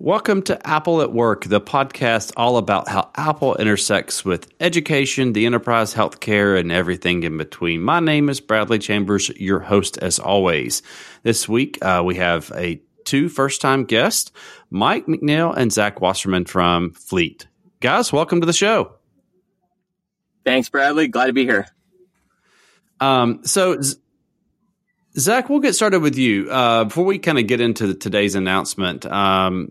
Welcome to Apple at Work, the podcast all about how Apple intersects with education, the enterprise, healthcare, and everything in between. My name is Bradley Chambers, your host as always. This week uh, we have a two first time guests, Mike McNeil and Zach Wasserman from Fleet. Guys, welcome to the show. Thanks, Bradley. Glad to be here. Um, so, Zach, we'll get started with you. Uh, before we kind of get into the, today's announcement, um,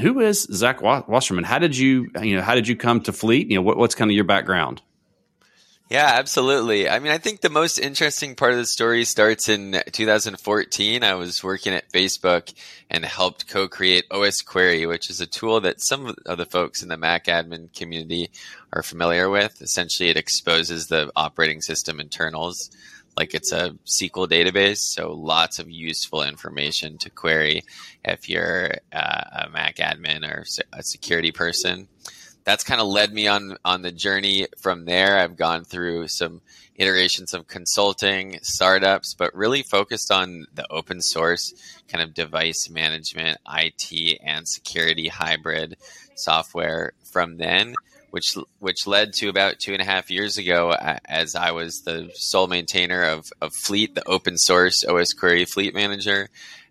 who is Zach Wasserman? How did you, you know, how did you come to Fleet? You know, what, what's kind of your background? Yeah, absolutely. I mean, I think the most interesting part of the story starts in 2014. I was working at Facebook and helped co-create OS Query, which is a tool that some of the folks in the Mac admin community are familiar with. Essentially, it exposes the operating system internals like it's a SQL database. So lots of useful information to query if you're uh, a Mac admin or a security person. That's kind of led me on on the journey from there. I've gone through some iterations of consulting, startups, but really focused on the open source kind of device management, IT, and security hybrid software from then which which led to about two and a half years ago, as I was the sole maintainer of, of Fleet, the open source OS Query Fleet Manager.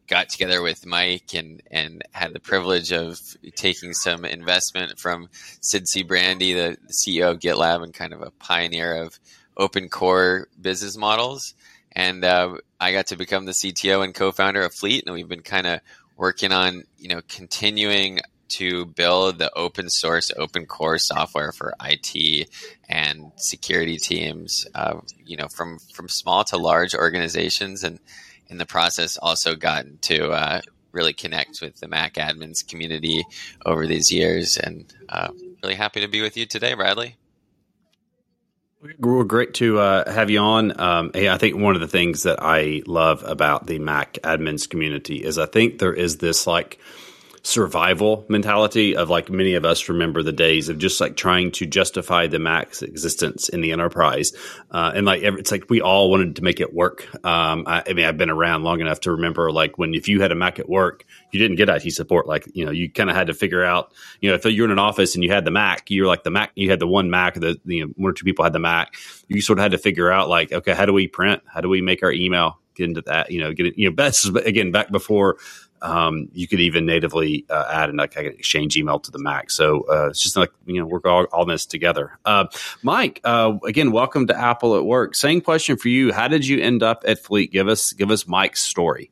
Got together with Mike and and had the privilege of taking some investment from Sid Sijbrandij, the CEO of GitLab and kind of a pioneer of open core business models. And uh, I got to become the CTO and co-founder of Fleet, and we've been kind of working on you know continuing to build the open source, open core software for IT and security teams, uh, you know, from from small to large organizations, and in the process, also gotten to uh, really connect with the Mac admins community over these years, and uh, really happy to be with you today, Bradley. We're great to uh, have you on. Um, I think one of the things that I love about the Mac admins community is I think there is this like survival mentality of like many of us remember the days of just like trying to justify the Mac's existence in the enterprise. Uh, and like, it's like we all wanted to make it work. Um, I, I, mean, I've been around long enough to remember like when if you had a Mac at work, you didn't get IT support. Like, you know, you kind of had to figure out, you know, if you're in an office and you had the Mac, you're like the Mac, you had the one Mac, the, you know, one or two people had the Mac. You sort of had to figure out like, okay, how do we print? How do we make our email? Get into that, you know, get it, you know, that's again back before um, you could even natively uh, add an, like, exchange email to the Mac. So uh, it's just like you know we're all, all this together. Uh, Mike, uh, again, welcome to Apple at Work. Same question for you. How did you end up at Fleet? Give us give us Mike's story.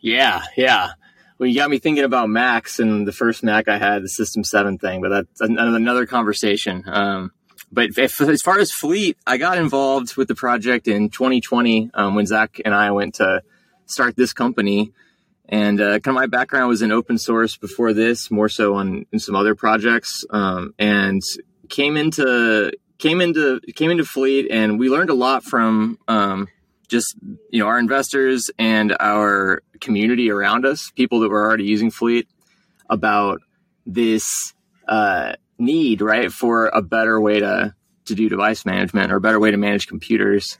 Yeah, yeah. Well, you got me thinking about Macs and the first Mac I had, the System Seven thing, but that's another conversation. Um, but if, as far as Fleet, I got involved with the project in 2020 um, when Zach and I went to start this company. And uh, kind of my background was in open source before this, more so on in some other projects, um, and came into came into came into Fleet, and we learned a lot from um, just you know our investors and our community around us, people that were already using Fleet, about this uh, need right for a better way to to do device management or a better way to manage computers.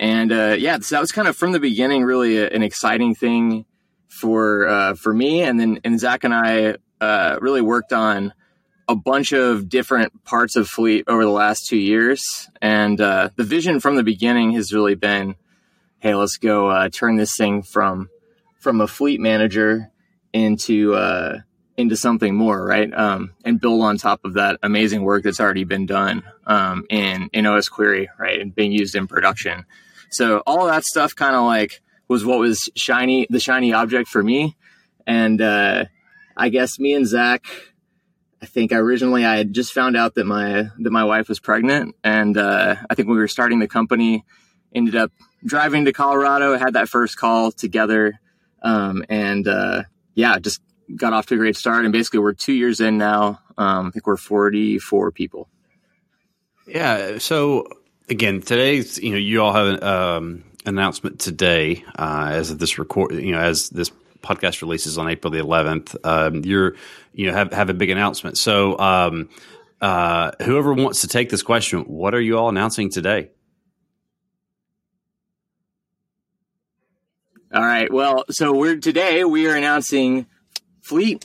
And uh, yeah, so that was kind of from the beginning really an exciting thing for uh, for me, and then and Zach and I uh, really worked on a bunch of different parts of Fleet over the last two years, and uh, the vision from the beginning has really been, hey, let's go uh, turn this thing from from a fleet manager into uh, into something more, right? Um, and build on top of that amazing work that's already been done um, in in OS Query, right, and being used in production. So all that stuff kind of like was what was shiny, the shiny object for me. And uh, I guess me and Zach, I think originally I had just found out that my that my wife was pregnant, and uh, I think we were starting the company, ended up driving to Colorado, had that first call together, um, and uh, yeah, just got off to a great start. And basically, we're two years in now. Um, I think we're forty four people. Yeah. So again, today's you know you all have um, announcement today, uh, as of this record, you know, as this podcast releases on April the 11th, um, you're, you know, have, have a big announcement. So, um, uh, whoever wants to take this question, what are you all announcing today? All right. Well, so we're today we are announcing Fleet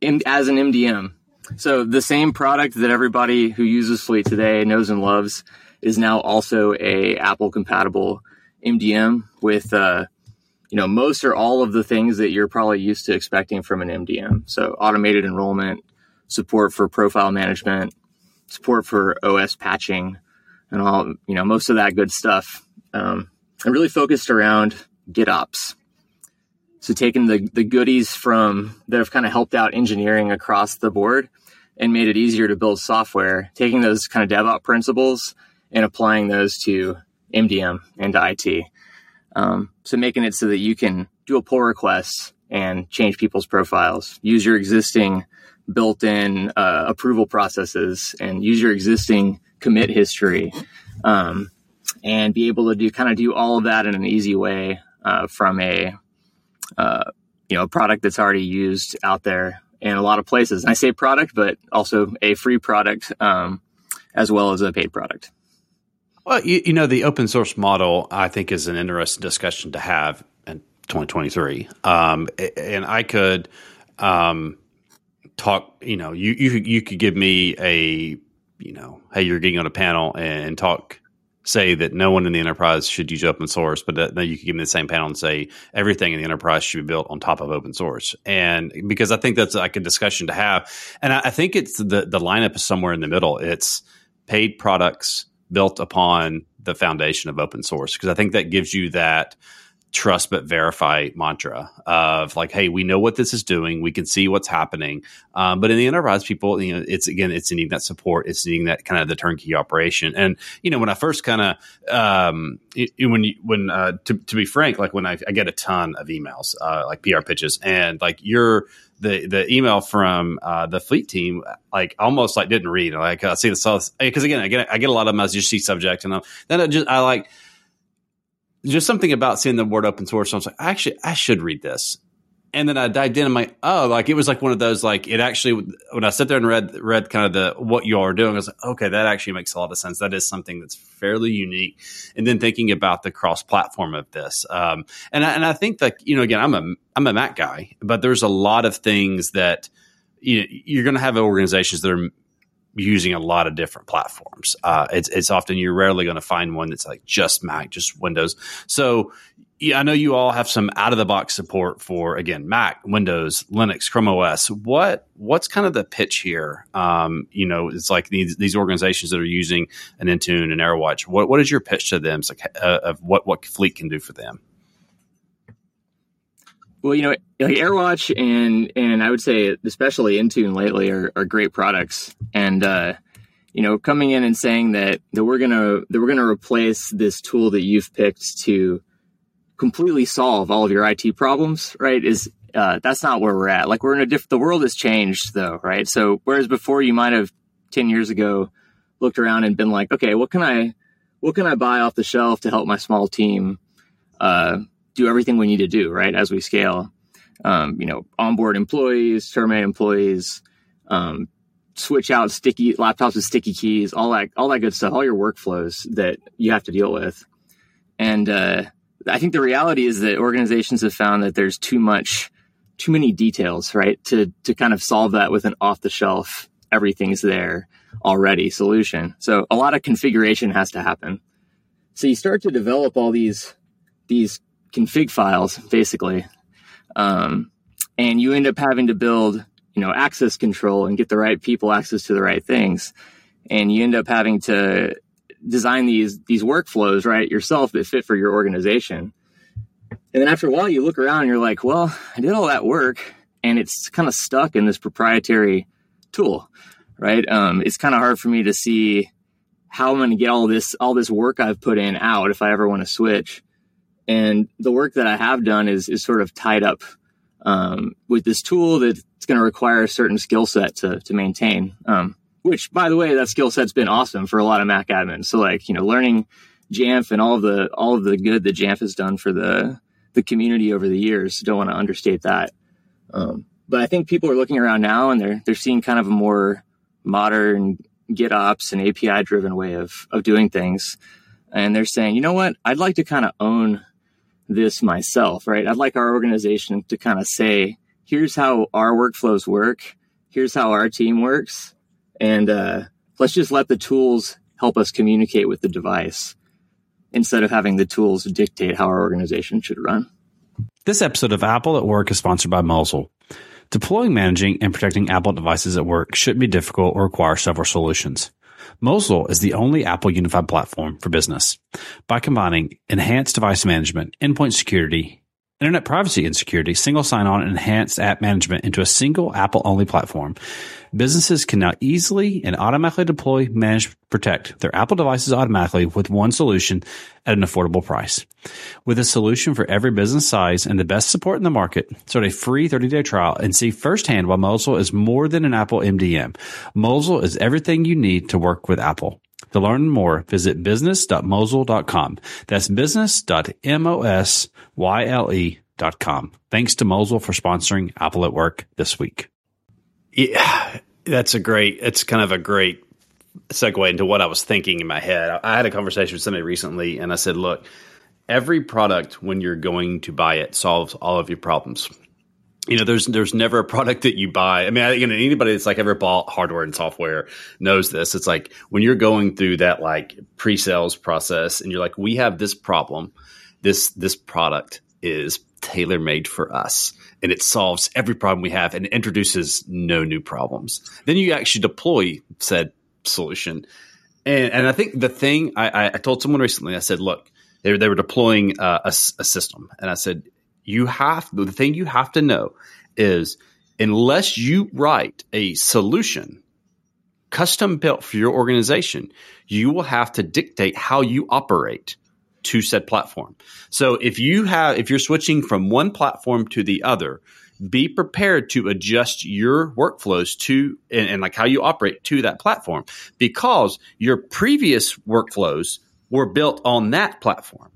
as an MDM. So the same product that everybody who uses Fleet today knows and loves is now also a Apple compatible MDM with, uh, you know, most or all of the things that you're probably used to expecting from an MDM. So automated enrollment, support for profile management, support for OS patching, and all, you know, most of that good stuff. Um, and really focused around GitOps. So taking the, the goodies from that have kind of helped out engineering across the board and made it easier to build software, taking those kind of DevOps principles and applying those to MDM and IT. Um, so making it so that you can do a pull request and change people's profiles, use your existing built-in uh, approval processes, and use your existing commit history, um, and be able to do kind of do all of that in an easy way uh, from a uh, you know product that's already used out there in a lot of places. And I say product, but also a free product um, as well as a paid product. Well, you, you, know, the open source model, I think, is an interesting discussion to have in 2023. Um, and I could um, talk, you know, you, you, you could give me a, you know, hey, you're getting on a panel and talk say that no one in the enterprise should use open source, but then you could give me the same panel and say everything in the enterprise should be built on top of open source. And because I think that's like a discussion to have, and I, I think it's the the lineup is somewhere in the middle. It's paid products built upon the foundation of open source because I think that gives you that trust but verify mantra of like, hey, we know what this is doing, we can see what's happening. Um, but in the enterprise, people, you know, it's again, it's needing that support, it's needing that kind of the turnkey operation. And you know, when I first kind of um, when you, when uh, to, to be frank, like when I, I get a ton of emails, uh, like PR pitches, and like you're the the email from uh, the fleet team like almost like didn't read. Like I see the because again I get I get a lot of them. As you see subject and then I just I like just something about seeing the word open source. I was like, actually, I should read this. And then I dived in and like, oh, like it was like one of those like it actually when I sat there and read read kind of the what you are doing, I was like, okay, that actually makes a lot of sense. That is something that's fairly unique. And then thinking about the cross platform of this, um, and I, and I think that you know again, I'm a I'm a Mac guy, but there's a lot of things that you know, you're going to have organizations that are using a lot of different platforms. Uh, it's, it's often you're rarely going to find one that's like just Mac, just Windows. So yeah, I know you all have some out of the box support for again Mac, Windows, Linux, Chrome OS. What what's kind of the pitch here? Um, you know, it's like these these organizations that are using an Intune and AirWatch. What what is your pitch to them? It's like uh, of what what Fleet can do for them? Well, you know, like AirWatch and and I would say especially Intune lately are, are great products. And uh, you know, coming in and saying that that we're gonna that we're gonna replace this tool that you've picked to completely solve all of your IT problems, right? Is uh, that's not where we're at. Like we're in a different. The world has changed, though, right? So whereas before you might have ten years ago looked around and been like, okay, what can I what can I buy off the shelf to help my small team? Uh, do everything we need to do, right, as we scale. Um, you know, onboard employees, terminate employees, um, switch out sticky laptops with sticky keys, all that, all that good stuff, all your workflows that you have to deal with. And uh, I think the reality is that organizations have found that there's too much, too many details, right, to to kind of solve that with an off the shelf, everything's there already solution. So a lot of configuration has to happen. So you start to develop all these these config files basically, um, and you end up having to build you know access control and get the right people access to the right things, and you end up having to design these these workflows right yourself that fit for your organization. And then after a while, you look around and you're like, well, I did all that work and it's kind of stuck in this proprietary tool, right? Um, it's kind of hard for me to see how I'm going to get all this all this work I've put in out if I ever want to switch. And the work that I have done is, is sort of tied up um, with this tool that's going to require a certain skill set to, to maintain. Um, which, by the way, that skill set's been awesome for a lot of Mac admins. So, like you know, learning Jamf and all of the all of the good that Jamf has done for the the community over the years. Don't want to understate that. Um, but I think people are looking around now and they're they're seeing kind of a more modern GitOps and API driven way of of doing things, and they're saying, you know what, I'd like to kind of own this myself, right? I'd like our organization to kind of say, here's how our workflows work. here's how our team works, and uh, let's just let the tools help us communicate with the device instead of having the tools dictate how our organization should run. This episode of Apple at Work is sponsored by Mosyle. Deploying, managing, and protecting Apple devices at work shouldn't be difficult or require several solutions. Mosyle is the only Apple unified platform for business. By combining enhanced device management, endpoint security, internet privacy and security, single sign-on, enhanced app management into a single Apple-only platform, businesses can now easily and automatically deploy, manage, protect their Apple devices automatically with one solution at an affordable price. With a solution for every business size and the best support in the market, start a free 30-day trial and see firsthand why Mosyle is more than an Apple MDM. Mosyle is everything you need to work with Apple. To learn more, visit business.mosyle.com. That's business.mosyle.com. Thanks to Mosyle for sponsoring Apple at Work this week. Yeah, that's a great, it's kind of a great segue into what I was thinking in my head. I had a conversation with somebody recently and I said, look, every product when you're going to buy it solves all of your problems you know, there's there's never a product that you buy. I mean, anybody that's like ever bought hardware and software knows this. It's like when you're going through that like pre-sales process, and you're like, we have this problem, this this product is tailor made for us, and it solves every problem we have, and introduces no new problems. Then you actually deploy said solution, and and I think the thing I, I told someone recently, I said, look, they were, they were deploying uh, a, a system, and I said, you have the thing you have to know is unless you write a solution custom built for your organization, you will have to dictate how you operate to said platform. So if you have if you're switching from one platform to the other, be prepared to adjust your workflows to and, and like how you operate to that platform because your previous workflows were built on that platform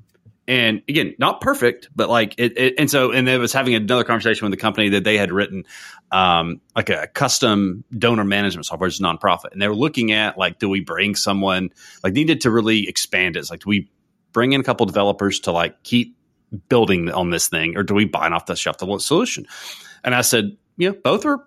and again, not perfect, but like it, it, and so, and it was having another conversation with the company that they had written, um, like a custom donor management software, it's nonprofit. And they were looking at like, do we bring someone like needed to really expand it? It's like, do we bring in a couple developers to like keep building on this thing or do we buy an off the shelf solution? And I said, you know, both are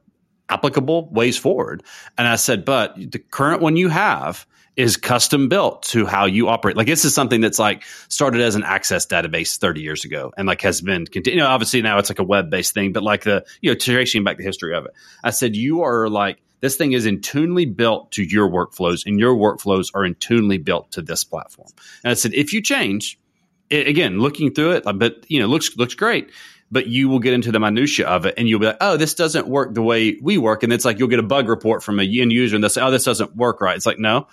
applicable ways forward. And I said, but the current one you have is custom built to how you operate. Like this is something that's like started as an access database 30 years ago and like has been continued. You know, obviously now it's like a web based thing, but like the, you know, tracing back the history of it. I said, you are like, this thing is intunely built to your workflows and your workflows are intunely built to this platform. And I said, if you change, it, again, looking through it, but you know, looks, looks great but you will get into the minutia of it and you'll be like, oh, this doesn't work the way we work. And it's like you'll get a bug report from a end user and they'll say, oh, this doesn't work right. It's like, no,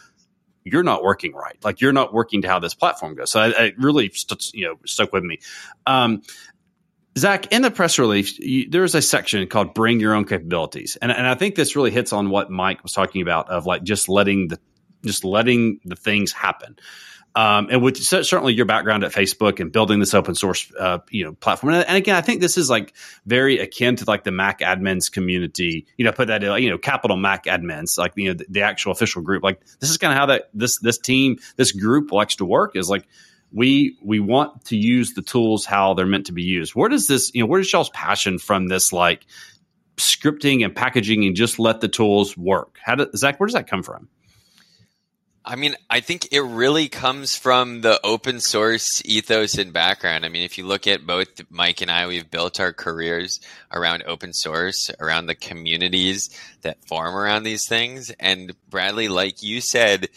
you're not working right. Like you're not working to how this platform goes. So it really, st- you know, stuck with me. Um, Zach, in the press release, you, there's a section called "Bring Your Own Capabilities," and, and I think this really hits on what Mike was talking about of like just letting the just letting the things happen. Um, and with certainly your background at Facebook and building this open source, uh, you know, platform. And, and, again, I think this is like very akin to like the Mac admins community. You know, put that in, you know, capital Mac admins, like you know, the, the actual official group. Like this is kind of how that this this team, this group likes to work. Is like we we want to use the tools how they're meant to be used. Where does this, you know, where does y'all's passion from this like scripting and packaging and just let the tools work? How does Zach? Where does that come from? I mean, I think it really comes from the open source ethos and background. I mean, if you look at both Mike and I, we've built our careers around open source, around the communities that form around these things. And Bradley, like you said,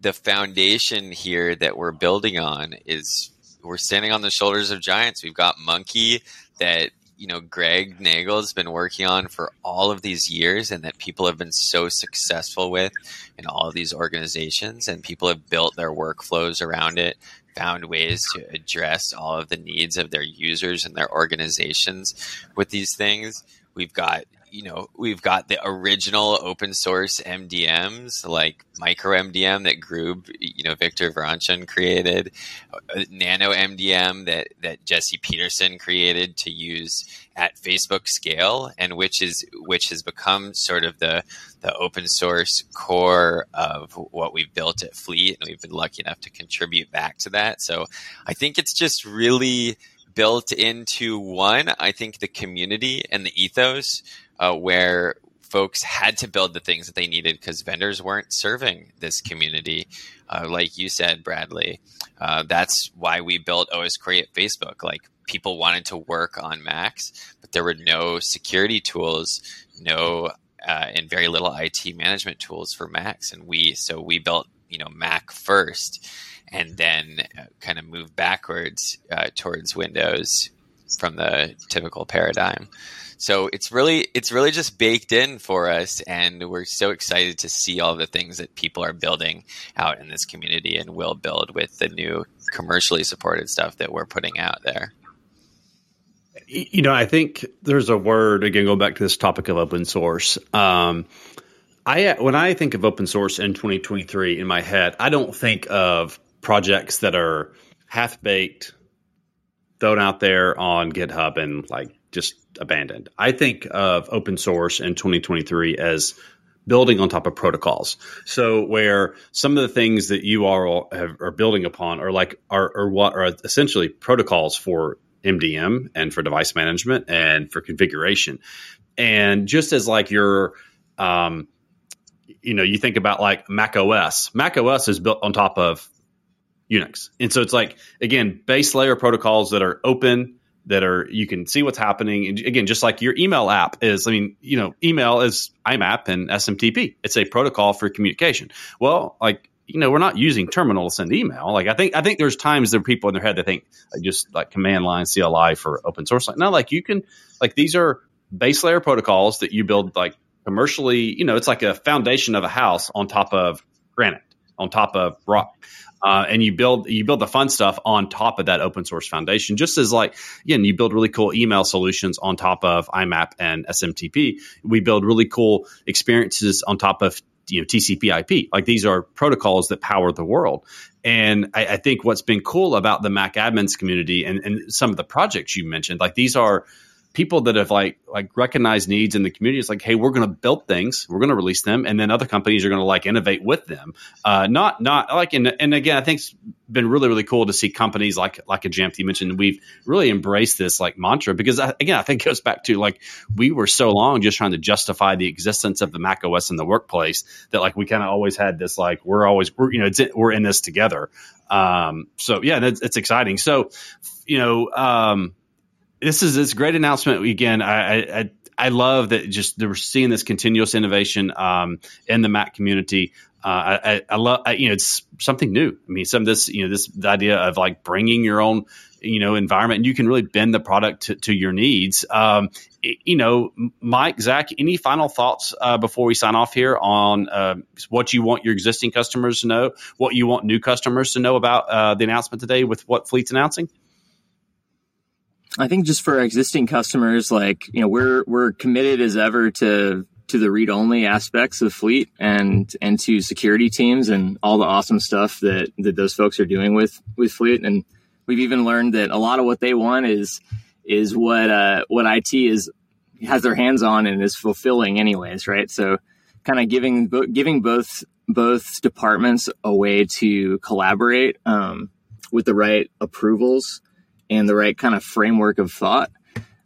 the foundation here that we're building on is we're standing on the shoulders of giants. We've got Munki that you know Greg Neagle has been working on for all of these years and that people have been so successful with in all of these organizations and people have built their workflows around it found ways to address all of the needs of their users and their organizations with these things. We've got you know, we've got the original open source MDMs like Micro MDM that Groob, you know, Victor Vrantchan created, uh, Nano MDM that, that Jesse Peterson created to use at Facebook scale and which is, which has become sort of the, the open source core of what we've built at Fleet. And we've been lucky enough to contribute back to that. So I think it's just really, built into one, I think the community and the ethos uh, where folks had to build the things that they needed because vendors weren't serving this community. Uh, like you said, Bradley, uh, that's why we built OS Query at Facebook. Like people wanted to work on Macs, but there were no security tools, no, uh, and very little IT management tools for Macs. And we, so we built, you know, Mac first and then uh, kind of moved backwards uh, towards Windows from the typical paradigm. So it's really it's really just baked in for us, and we're so excited to see all the things that people are building out in this community and will build with the new commercially supported stuff that we're putting out there. You know, I think there's a word again. Going back to this topic of open source. Um, I when I think of open source in 2023 in my head, I don't think of projects that are half baked, thrown out there on GitHub and like just abandoned. I think of open source in 2023 as building on top of protocols. So where some of the things that you are have, are building upon are like are, are what are essentially protocols for MDM and for device management and for configuration. And just as like your um, you know, you think about like Mac OS. Mac OS is built on top of Unix. And so it's like again, base layer protocols that are open that are you can see what's happening. And again, just like your email app is, I mean, you know, email is IMAP and SMTP. It's a protocol for communication. Well, like you know, we're not using terminal to send email. Like I think I think there's times there are people in their head that think like just like command line CLI for open source. Like no, like you can like these are base layer protocols that you build like commercially. You know, it's like a foundation of a house on top of granite, on top of rock uh, and you build you build the fun stuff on top of that open source foundation. Just as like again, you build really cool email solutions on top of IMAP and SMTP. We build really cool experiences on top of you know TCP/IP. Like these are protocols that power the world. And I, I think what's been cool about the Mac admins community and, and some of the projects you mentioned, like these are people that have like like recognized needs in the community. It's like, hey, we're going to build things, we're going to release them, and then other companies are going to like innovate with them. Uh, not not like and and again, I think it's been really really cool to see companies like like a Jamf you mentioned. We've really embraced this like mantra because uh, again, I think it goes back to like we were so long just trying to justify the existence of the Mac OS in the workplace that like we kind of always had this like we're always we're you know we're in this together. Um, so yeah, it's, it's exciting. So you know. Um, this is this great announcement. Again, I, I I love that just we're seeing this continuous innovation um, in the Mac community. Uh, I, I love you know it's something new. I mean, some of this you know this the idea of like bringing your own you know environment and you can really bend the product to, to your needs. Um, you know, Mike, Zach, any final thoughts uh, before we sign off here on uh, what you want your existing customers to know, what you want new customers to know about uh, the announcement today with what Fleet's announcing? I think just for existing customers, like you know, we're we're committed as ever to to the read only aspects of Fleet and and to security teams and all the awesome stuff that that those folks are doing with with Fleet. And we've even learned that a lot of what they want is is what uh, what IT is has their hands on and is fulfilling anyways, right? So kind of giving giving both both departments a way to collaborate um, with the right approvals and the right kind of framework of thought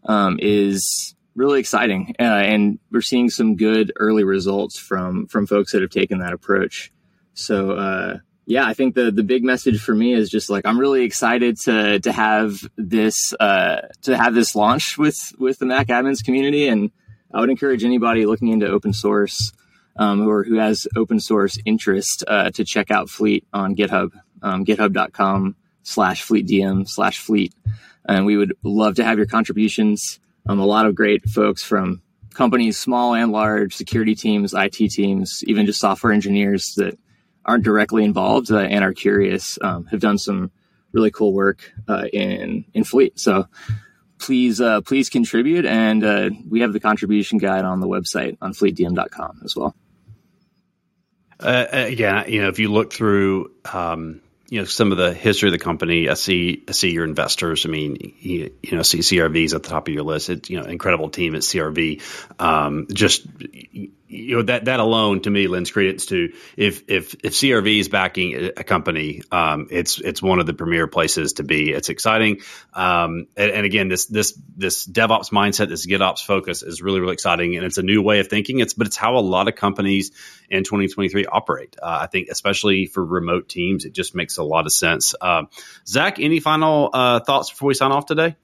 um, is really exciting. Uh, and we're seeing some good early results from from folks that have taken that approach. So uh, yeah, I think the the big message for me is just like I'm really excited to to have this uh, to have this launch with with the Mac admins community, and I would encourage anybody looking into open source um, or who has open source interest uh, to check out Fleet on GitHub, um, GitHub.com slash fleet DM slash fleet. And we would love to have your contributions. Um, a lot of great folks from companies, small and large, security teams, IT teams, even just software engineers that aren't directly involved uh, and are curious, um, have done some really cool work uh, in in Fleet. So please uh, please contribute, and uh, we have the contribution guide on the website on fleetdm.com as well. Uh, again, you know, if you look through um, you know some of the history of the company. I see I see your investors. I mean, you, you know, see CRV's at the top of your list. It's you know incredible team at CRV. Um, just you know that that alone to me lends credence to if if if CRV is backing a company, um, it's it's one of the premier places to be. It's exciting, um, and, and, again, this this this DevOps mindset, this GitOps focus is really really exciting, and it's a new way of thinking. It's but it's how a lot of companies in 2023 operate. Uh, I think, especially for remote teams, it just makes a lot of sense. Uh, Zach, any final uh, thoughts before we sign off today?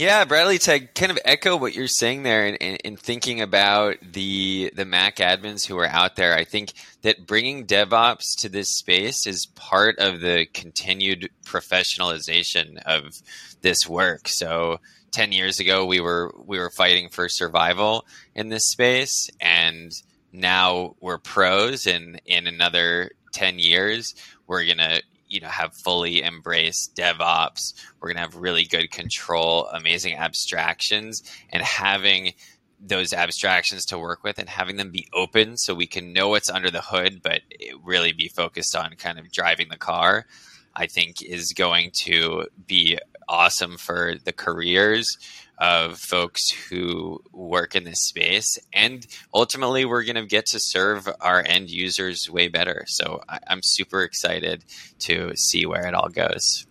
Yeah, Bradley, to kind of echo what you're saying there in, in, thinking about the the Mac admins who are out there, I think that bringing DevOps to this space is part of the continued professionalization of this work. So 10 years ago we were we were fighting for survival in this space and now we're pros and in another 10 years we're going to you know have fully embraced DevOps. We're going to have really good control, amazing abstractions, and having those abstractions to work with and having them be open so we can know what's under the hood, but really be focused on kind of driving the car. I think is going to be awesome for the careers of folks who work in this space. And ultimately, we're going to get to serve our end users way better. So I, am super excited to see where it all goes.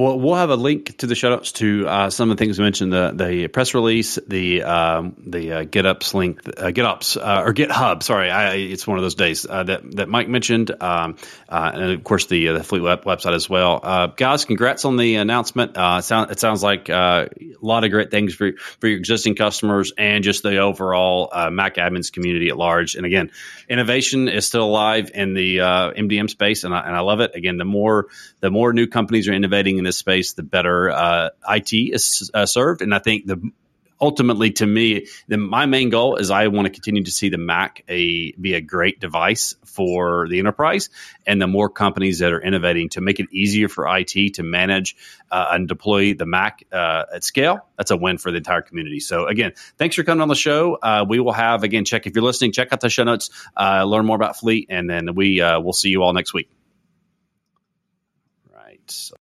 Well, we'll have a link to the show notes to uh, some of the things we mentioned the the press release, the um, the uh, GitOps link, uh, GitOps uh, or GitHub. Sorry, I, it's one of those days uh, that that Mike mentioned, um, uh, and of course the uh, the Fleet web, website as well. guys, congrats on the announcement. it, sound, it sounds like a lot of great things for for your existing customers and just the overall Mac admins community at large. And again, innovation is still alive in the MDM space, and I, and I love it. Again, the more the more new companies are innovating in this space, the better uh, IT is uh, served. And I think the ultimately to me, the, my main goal is I want to continue to see the Mac a be a great device for the enterprise, and the more companies that are innovating to make it easier for IT to manage uh, and deploy the Mac uh, at scale, that's a win for the entire community. So again, thanks for coming on the show. Uh, we will have again check if you're listening, check out the show notes, uh, learn more about Fleet, and then we uh, will see you all next week. Right. So.